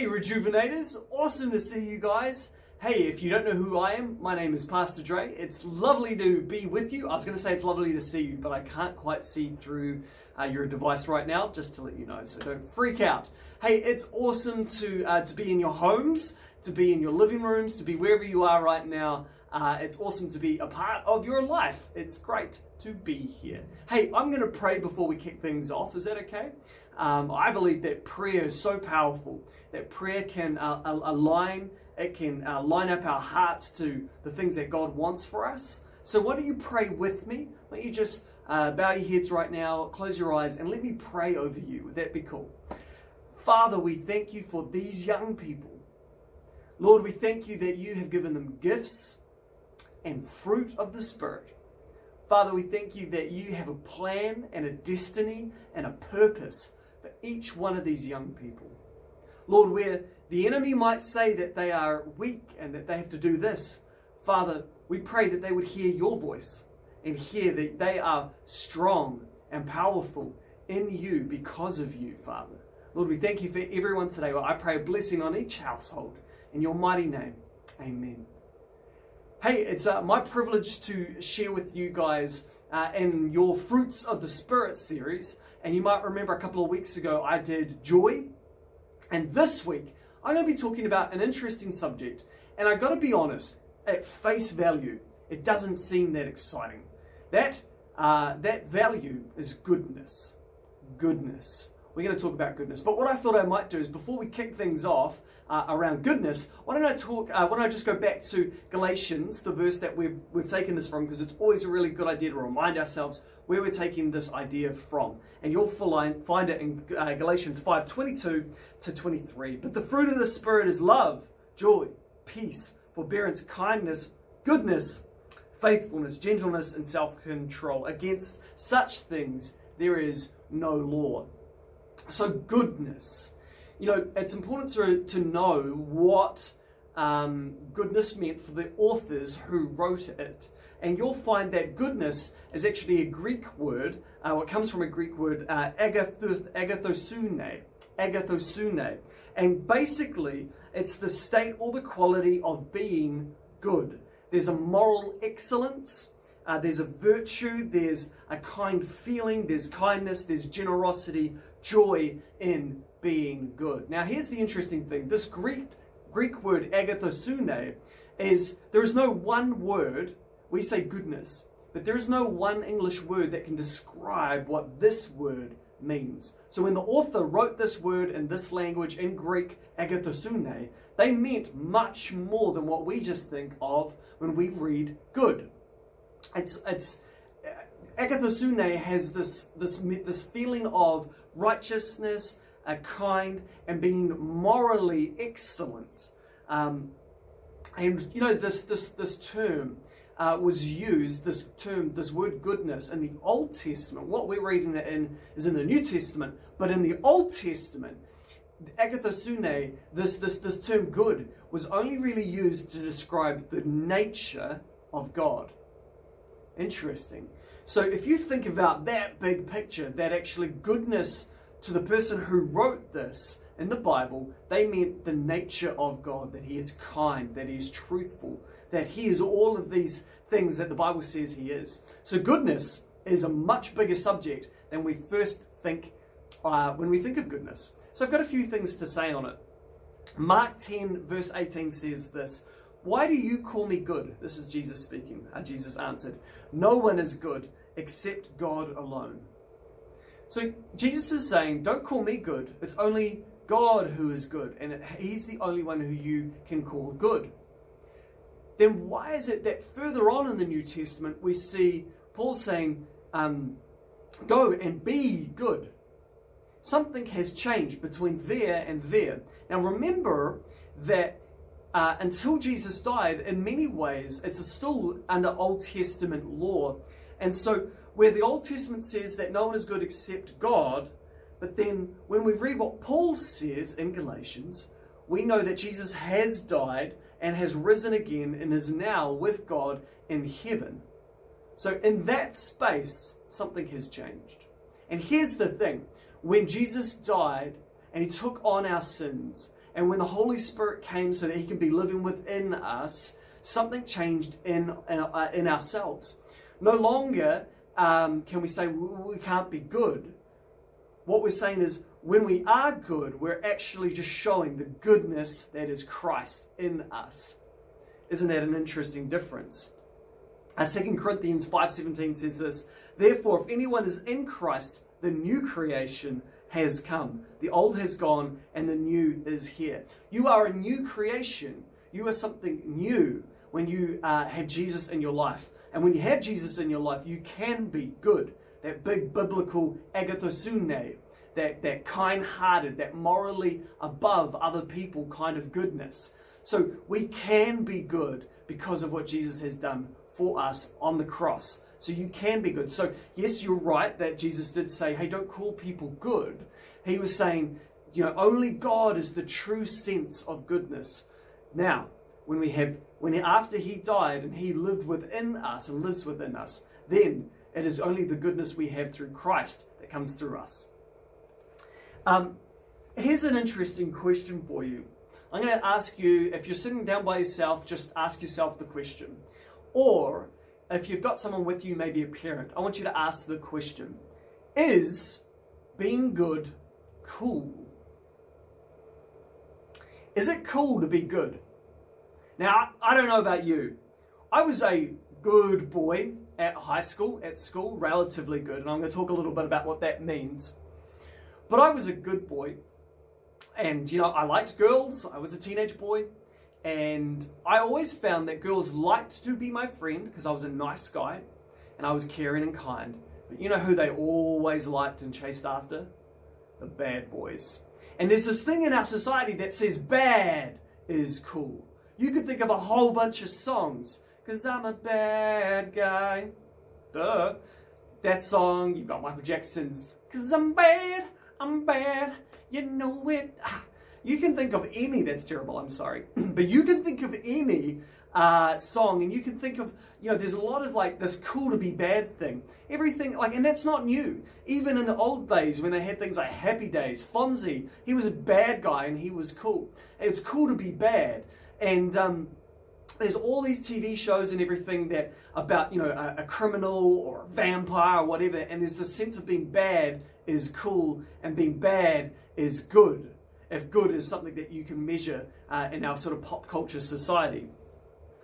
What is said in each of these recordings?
Hey, Rejuvenators! Awesome to see you guys. Hey, if you don't know who I am, my name is Pastor Dre. It's lovely to be with you. I was going to say it's lovely to see you, but I can't quite see through uh, your device right now, just to let you know, so don't freak out. Hey, it's awesome to, uh, to be in your homes, to be in your living rooms, to be wherever you are right now. Uh, it's awesome to be a part of your life. It's great to be here. Hey, I'm going to pray before we kick things off. Is that okay? Um, I believe that prayer is so powerful, that prayer can uh, align, it can uh, line up our hearts to the things that God wants for us. So, why don't you pray with me? Why don't you just uh, bow your heads right now, close your eyes, and let me pray over you? Would that be cool? Father, we thank you for these young people. Lord, we thank you that you have given them gifts and fruit of the Spirit. Father, we thank you that you have a plan and a destiny and a purpose for each one of these young people. Lord, where the enemy might say that they are weak and that they have to do this, Father, we pray that they would hear your voice and hear that they are strong and powerful in you because of you, Father. Lord, we thank you for everyone today. Well, I pray a blessing on each household. In your mighty name, amen. Hey, it's uh, my privilege to share with you guys uh, in your Fruits of the Spirit series. And you might remember a couple of weeks ago I did joy. And this week I'm going to be talking about an interesting subject. And I got to be honest, at face value, it doesn't seem that exciting. That, uh, that value is goodness. Goodness. We're going to talk about goodness. But what I thought I might do is before we kick things off uh, around goodness, why don't I talk, uh, why don't I just go back to Galatians, the verse that we've, we've taken this from, because it's always a really good idea to remind ourselves where we're taking this idea from. And you'll find it in uh, Galatians 5 22 to 23. But the fruit of the Spirit is love, joy, peace, forbearance, kindness, goodness, faithfulness, gentleness, and self control. Against such things there is no law. So, goodness. You know, it's important to, to know what um, goodness meant for the authors who wrote it. And you'll find that goodness is actually a Greek word. Uh, comes from a Greek word, uh, agathosune. Agathosune. And basically, it's the state or the quality of being good. There's a moral excellence, uh, there's a virtue, there's a kind feeling, there's kindness, there's generosity, joy in being good. Now, here's the interesting thing this Greek, Greek word agathosune is there is no one word, we say goodness, but there is no one English word that can describe what this word means. So when the author wrote this word in this language in Greek, agathosune, they meant much more than what we just think of when we read good. It's, it's, agathosune has this, this, this feeling of righteousness, a kind, and being morally excellent. Um, and you know this this this term uh, was used. This term, this word goodness, in the Old Testament. What we're reading it in is in the New Testament, but in the Old Testament, agathosune, this this this term good, was only really used to describe the nature of God. Interesting. So if you think about that big picture, that actually goodness to the person who wrote this in the Bible, they meant the nature of God, that He is kind, that He is truthful, that He is all of these things that the Bible says He is. So goodness is a much bigger subject than we first think uh, when we think of goodness. So I've got a few things to say on it. Mark 10, verse 18 says this Why do you call me good? This is Jesus speaking. Uh, Jesus answered, No one is good except God alone. So Jesus is saying, don't call me good. It's only God who is good, and He's the only one who you can call good. Then why is it that further on in the New Testament we see Paul saying, um, go and be good? Something has changed between there and there. Now remember that uh, until Jesus died, in many ways, it's still under Old Testament law. And so, where the Old Testament says that no one is good except God, but then when we read what Paul says in Galatians, we know that Jesus has died and has risen again and is now with God in heaven. So, in that space, something has changed. And here's the thing when Jesus died and he took on our sins, And when the Holy Spirit came so that He can be living within us, something changed in, in, uh, in ourselves. No longer um, can we say we can't be good. What we're saying is when we are good, we're actually just showing the goodness that is Christ in us. Isn't that an interesting difference? Uh, 2 Corinthians 5.17 says this, Therefore, if anyone is in Christ, the new creation has come. The old has gone and the new is here. You are a new creation. You are something new when you uh, have Jesus in your life. And when you have Jesus in your life, you can be good. That big biblical agathosune, that, that kind hearted, that morally above other people kind of goodness. So we can be good because of what Jesus has done for us on the cross. So you can be good. So, yes, you're right that Jesus did say, hey, don't call people good. He was saying, you know, only God is the true sense of goodness. Now, when we have, when after he died and he lived within us and lives within us, then it is only the goodness we have through Christ that comes through us. Um, here's an interesting question for you. I'm going to ask you, if you're sitting down by yourself, just ask yourself the question. Or if you've got someone with you, maybe a parent, I want you to ask the question Is being good cool? Is it cool to be good? Now, I don't know about you. I was a good boy at high school, at school, relatively good, and I'm going to talk a little bit about what that means. But I was a good boy, and you know, I liked girls, I was a teenage boy, and I always found that girls liked to be my friend because I was a nice guy and I was caring and kind. But you know who they always liked and chased after? The bad boys. And there's this thing in our society that says bad is cool. You could think of a whole bunch of songs, because I'm a bad guy. Duh. That song, you've got Michael Jackson's, because I'm bad, I'm bad, you know it. Ah. You can think of any that's terrible, I'm sorry, but you can think of any uh, song and you can think of, you know, there's a lot of like this cool to be bad thing. Everything, like, and that's not new. Even in the old days when they had things like Happy Days, Fonzie, he was a bad guy and he was cool. It's cool to be bad. And, um, there's all these TV shows and everything that about you know a, a, criminal or a vampire or whatever, and there's this sense of being bad is cool and being bad is good if good is something that you can measure uh, in our sort of pop culture society.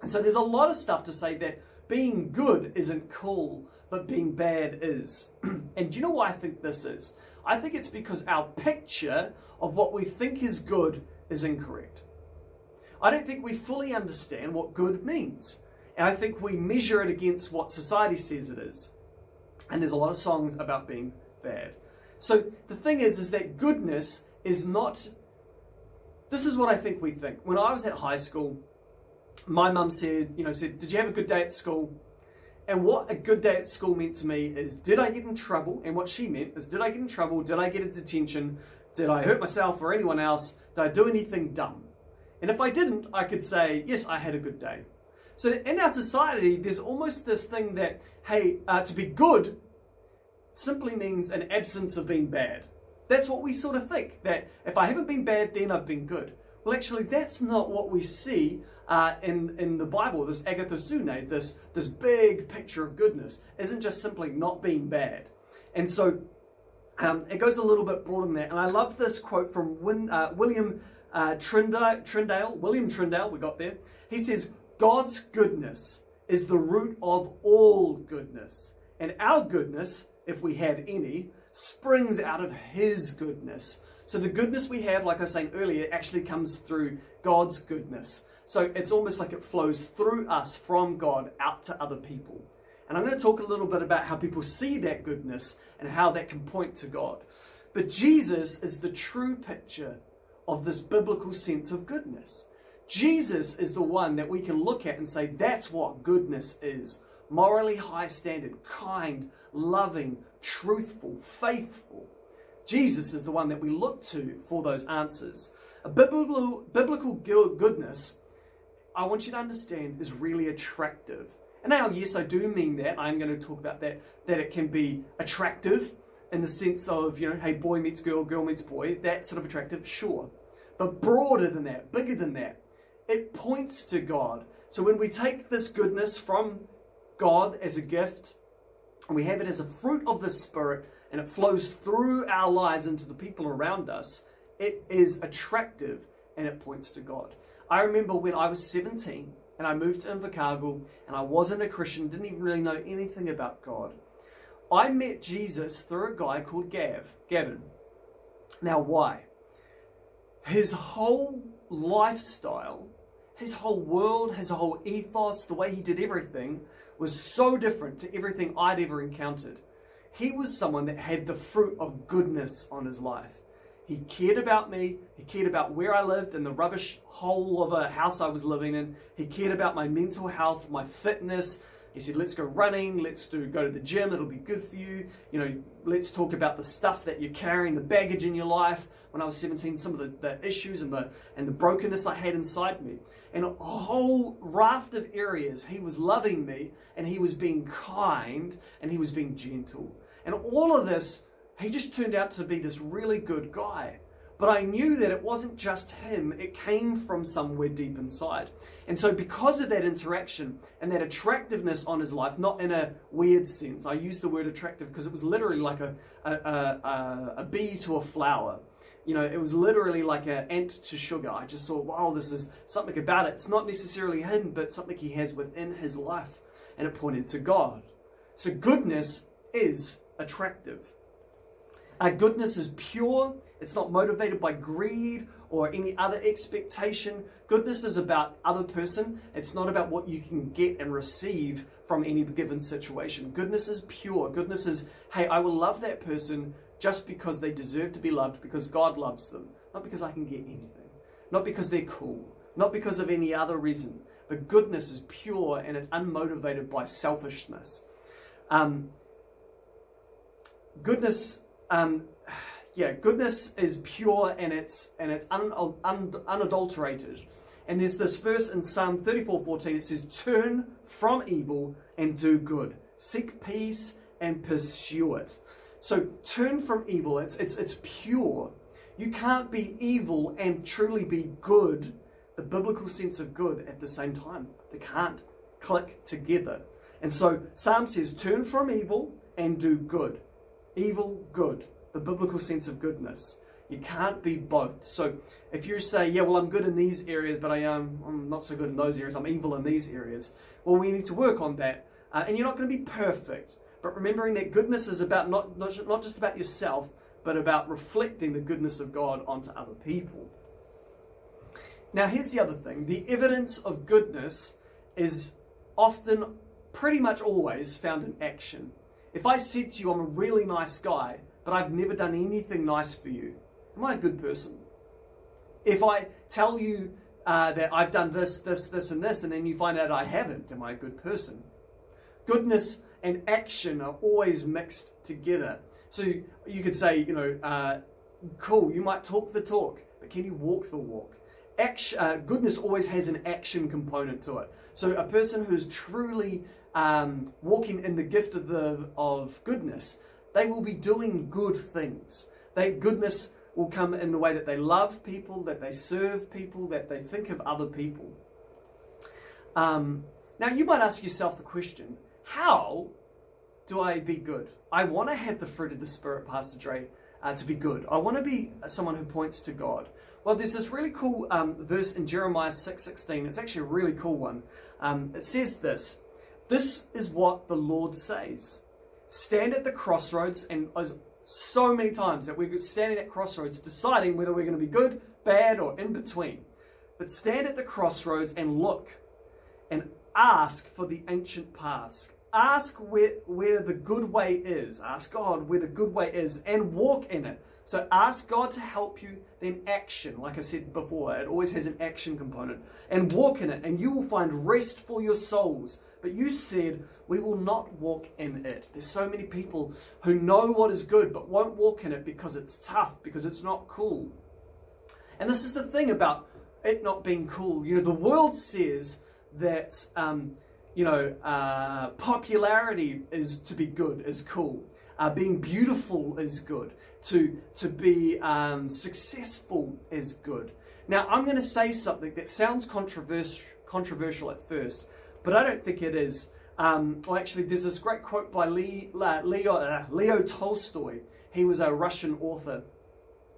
And so there's a lot of stuff to say that being good isn't cool, but being bad is. and do you know why I think this is? I think it's because our picture of what we think is good is incorrect. I don't think we fully understand what good means. And I think we measure it against what society says it is. And there's a lot of songs about being bad. So the thing is, is that goodness is not. This is what I think we think. When I was at high school, my mum said, you know, said, "Did you have a good day at school?" And what a good day at school meant to me is, did I get in trouble? And what she meant is, did I get in trouble? Did I get a detention? Did I hurt myself or anyone else? Did I do anything dumb? And if I didn't, I could say, yes, I had a good day. So in our society, there's almost this thing that, hey, uh, to be good simply means an absence of being bad. That's what we sort of think, that if I haven't been bad, then I've been good. Well, actually, that's not what we see uh, in, in the Bible. This agathosune, this, this big picture of goodness, isn't just simply not being bad. And so um, it goes a little bit broader than that. And I love this quote from Win, uh, William uh, Tyndale, William Trindale, we got there. He says, God's goodness is the root of all goodness. And our goodness, if we have any, springs out of His goodness. So the goodness we have, like I was saying earlier, actually comes through God's goodness. So it's almost like it flows through us from God out to other people. And I'm going to talk a little bit about how people see that goodness and how that can point to God. But Jesus is the true picture of this biblical sense of goodness. Jesus is the one that we can look at and say, that's what goodness is morally high standard, kind, loving, truthful, faithful. Jesus is the one that we look to for those answers. A biblical, biblical goodness, I want you to understand, is really attractive. And now, yes, I do mean that. I'm going to talk about that, that it can be attractive in the sense of, you know, hey, boy meets girl, girl meets boy, that sort of attractive, sure. but broader than that, bigger than that. It points to God. So when we take this goodness from God as a gift, and we have it as a fruit of the Spirit, and it flows through our lives into the people around us, it is attractive and it points to God. I remember when I was 17 and I moved to Invercargill and I wasn't a Christian, didn't even really know anything about God. I met Jesus through a guy called Gav, Gavin. Now, why? His whole lifestyle, his whole world, his whole ethos, the way he did everything was so different to everything I'd ever encountered. He was someone that had the fruit of goodness on his life. He cared about me. He cared about where I lived and the rubbish hole of a house I was living in. He cared about my mental health, my fitness. He said, let's go running, let's do go to the gym, it'll be good for you. You know, let's talk about the stuff that you're carrying, the baggage in your life. When I was 17, some of the, the issues and the and the brokenness I had inside me. And a whole raft of areas he was loving me and he was being kind and he was being gentle. And all of this he just turned out to be this really good guy. But I knew that it wasn't just him, it came from somewhere deep inside. And so, because of that interaction and that attractiveness on his life, not in a weird sense, I use the word attractive because it was literally like a, a, a, a bee to a flower. You know, it was literally like an ant to sugar. I just thought, wow, this is something about it. It's not necessarily him, but something he has within his life. And it pointed to God. So, goodness is attractive. Our goodness is pure. It's not motivated by greed or any other expectation. Goodness is about other person. It's not about what you can get and receive from any given situation. Goodness is pure. Goodness is, hey, I will love that person just because they deserve to be loved, because God loves them, not because I can get anything, not because they're cool, not because of any other reason. But goodness is pure and it's unmotivated by selfishness. Um, goodness um, yeah, goodness is pure and it's and it's un, un, unadulterated. And there's this verse in Psalm 34:14. It says, "Turn from evil and do good. Seek peace and pursue it." So turn from evil. It's it's it's pure. You can't be evil and truly be good, the biblical sense of good, at the same time. They can't click together. And so Psalm says, "Turn from evil and do good." Evil, good, the biblical sense of goodness. You can't be both. So if you say, yeah, well, I'm good in these areas, but I am I'm not so good in those areas. I'm evil in these areas. Well, we need to work on that. Uh, and you're not going to be perfect. But remembering that goodness is about not, not, not just about yourself, but about reflecting the goodness of God onto other people. Now, here's the other thing the evidence of goodness is often, pretty much always, found in action. If I said to you, I'm a really nice guy, but I've never done anything nice for you, am I a good person? If I tell you uh, that I've done this, this, this, and this, and then you find out I haven't, am I a good person? Goodness and action are always mixed together. So you could say, you know, uh, cool, you might talk the talk, but can you walk the walk? Action, uh, goodness always has an action component to it. So a person who's truly um, walking in the gift of, the, of goodness, they will be doing good things. They, goodness will come in the way that they love people, that they serve people, that they think of other people. Um, now, you might ask yourself the question how do I be good? I want to have the fruit of the Spirit, Pastor Dre, uh, to be good. I want to be someone who points to God. Well, there's this really cool um, verse in Jeremiah 6:16. It's actually a really cool one. Um, it says this: this is what the Lord says. Stand at the crossroads, and as so many times that we're standing at crossroads deciding whether we're going to be good, bad, or in between. But stand at the crossroads and look and ask for the ancient paths. Ask where, where the good way is. Ask God where the good way is and walk in it. So ask God to help you, then action. Like I said before, it always has an action component. And walk in it, and you will find rest for your souls. But you said, We will not walk in it. There's so many people who know what is good, but won't walk in it because it's tough, because it's not cool. And this is the thing about it not being cool. You know, the world says that, um, you know, uh, popularity is to be good, is cool. Uh, being beautiful is good. To, to be um, successful is good. Now, I'm going to say something that sounds controversial, controversial at first, but I don't think it is. Um, well, actually, there's this great quote by Leo, uh, Leo Tolstoy. He was a Russian author.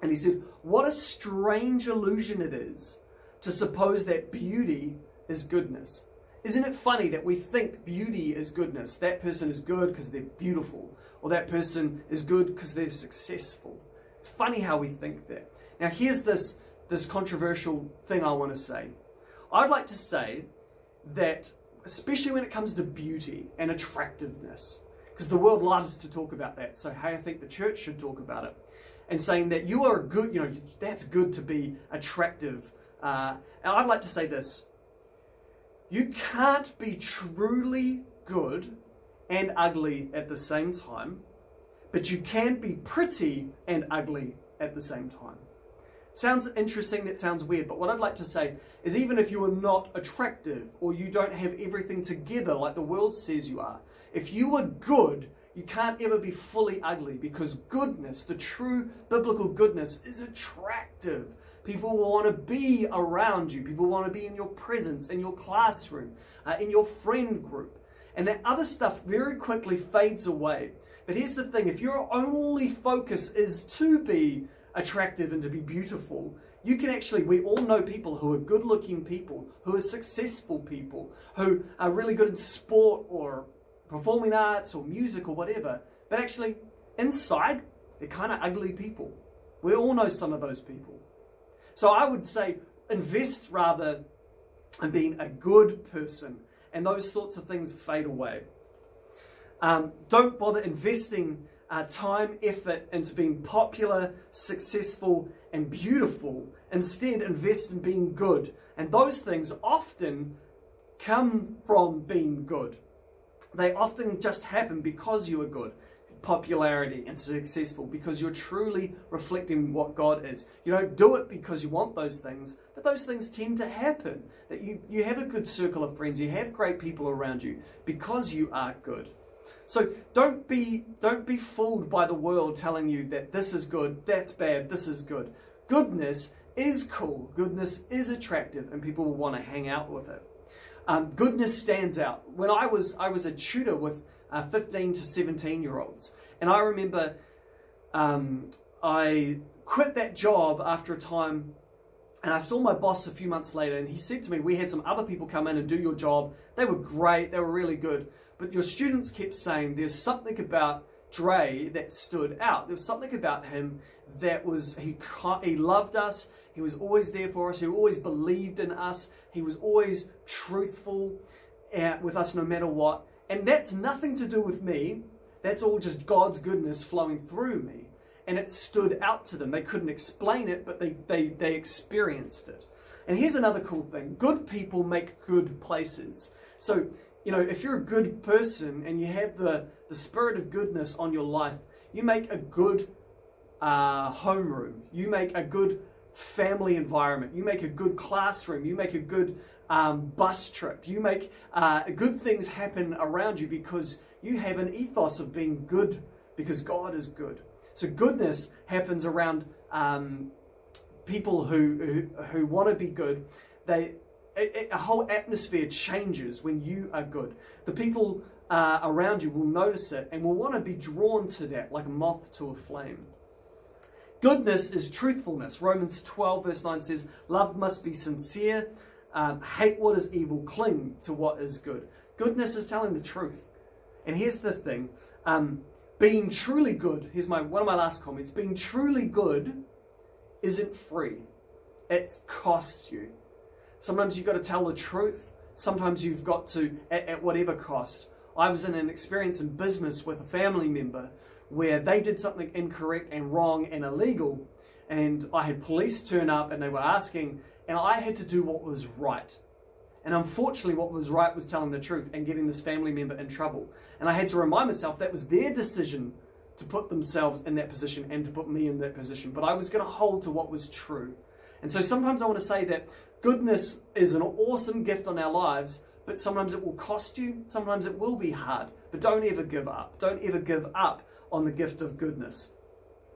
And he said, What a strange illusion it is to suppose that beauty is goodness. Isn't it funny that we think beauty is goodness? That person is good because they're beautiful, or that person is good because they're successful. It's funny how we think that. Now, here's this, this controversial thing I want to say. I'd like to say that, especially when it comes to beauty and attractiveness, because the world loves to talk about that. So, hey, I think the church should talk about it. And saying that you are good, you know, that's good to be attractive. Uh, and I'd like to say this you can't be truly good and ugly at the same time, but you can be pretty and ugly at the same time. Sounds interesting, that sounds weird, but what I'd like to say is even if you are not attractive or you don't have everything together like the world says you are, if you are good, you can't ever be fully ugly because goodness, the true biblical goodness, is attractive. People will want to be around you. People want to be in your presence, in your classroom, uh, in your friend group. And that other stuff very quickly fades away. But here's the thing if your only focus is to be attractive and to be beautiful, you can actually, we all know people who are good looking people, who are successful people, who are really good in sport or performing arts or music or whatever. But actually, inside, they're kind of ugly people. We all know some of those people. So I would say invest rather in being a good person, and those sorts of things fade away. Um, don't bother investing uh, time, effort into being popular, successful, and beautiful. Instead, invest in being good. And those things often come from being good. They often just happen because you are good popularity and successful because you're truly reflecting what God is. You don't do it because you want those things, but those things tend to happen. That you, you have a good circle of friends, you have great people around you because you are good. So don't be don't be fooled by the world telling you that this is good, that's bad, this is good. Goodness is cool. Goodness is attractive, and people will want to hang out with it. Um, goodness stands out. When I was I was a tutor with uh, 15 to 17 year olds. And I remember um, I quit that job after a time and I saw my boss a few months later and he said to me, We had some other people come in and do your job. They were great, they were really good. But your students kept saying there's something about Dre that stood out. There was something about him that was, he, he loved us, he was always there for us, he always believed in us, he was always truthful uh, with us no matter what. And that's nothing to do with me. That's all just God's goodness flowing through me. And it stood out to them. They couldn't explain it, but they, they, they experienced it. And here's another cool thing good people make good places. So, you know, if you're a good person and you have the, the spirit of goodness on your life, you make a good uh, homeroom. You make a good family environment. You make a good classroom. You make a good um, bus trip. You make uh, good things happen around you because you have an ethos of being good because God is good. So goodness happens around um, people who, who, who want to be good. They a, a, whole atmosphere changes when you are good. The people uh, around you will notice it and will want to be drawn to that like a moth to a flame. Goodness is truthfulness. Romans 12, verse 9 says, Love must be sincere. Um, hate what is evil, cling to what is good. Goodness is telling the truth. And here's the thing um, being truly good, here's my one of my last comments being truly good isn't free, it costs you. Sometimes you've got to tell the truth, sometimes you've got to, at, at whatever cost. I was in an experience in business with a family member where they did something incorrect and wrong and illegal, and I had police turn up and they were asking and I had to do what was right. And unfortunately, what was right was telling the truth and getting this family member in trouble. And I had to remind myself that was their decision to put themselves in that position and to put me in that position. But I was going to hold to what was true. And so sometimes I want to say that goodness is an awesome gift on our lives, but sometimes it will cost you, sometimes it will be hard. But don't ever give up. Don't ever give up on the gift of goodness.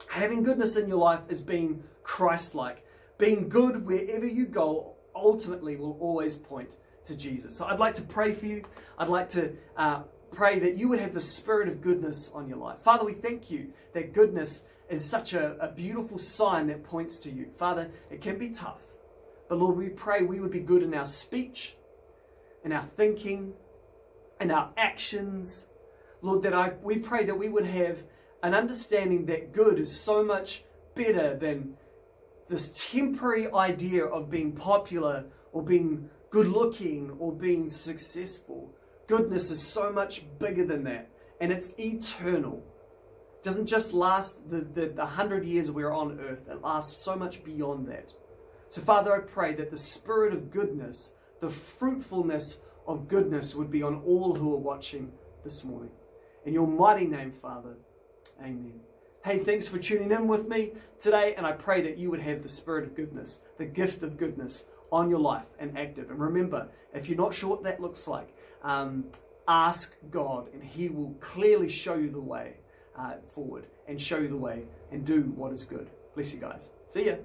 Having goodness in your life is being Christ like being good wherever you go ultimately will always point to Jesus. So I'd like to pray for you. I'd like to uh, pray that you would have the spirit of goodness on your life. Father, we thank you that goodness is such a, a beautiful sign that points to you. Father, it can be tough, but Lord, we pray we would be good in our speech, in our thinking, in our actions. Lord, that I, we pray that we would have an understanding that good is so much better than this temporary idea of being popular or being good looking or being successful. Goodness is so much bigger than that, and it's eternal. It doesn't just last the, the, the hundred years we're on earth, it lasts so much beyond that. So, Father, I pray that the spirit of goodness, the fruitfulness of goodness would be on all who are watching this morning. In your mighty name, Father, amen. Hey, thanks for tuning in with me today, and I pray that you would have the spirit of goodness, the gift of goodness on your life and active. And remember, if you're not sure what that looks like, um, ask God, and He will clearly show you the way uh, forward and show you the way and do what is good. Bless you guys. See ya.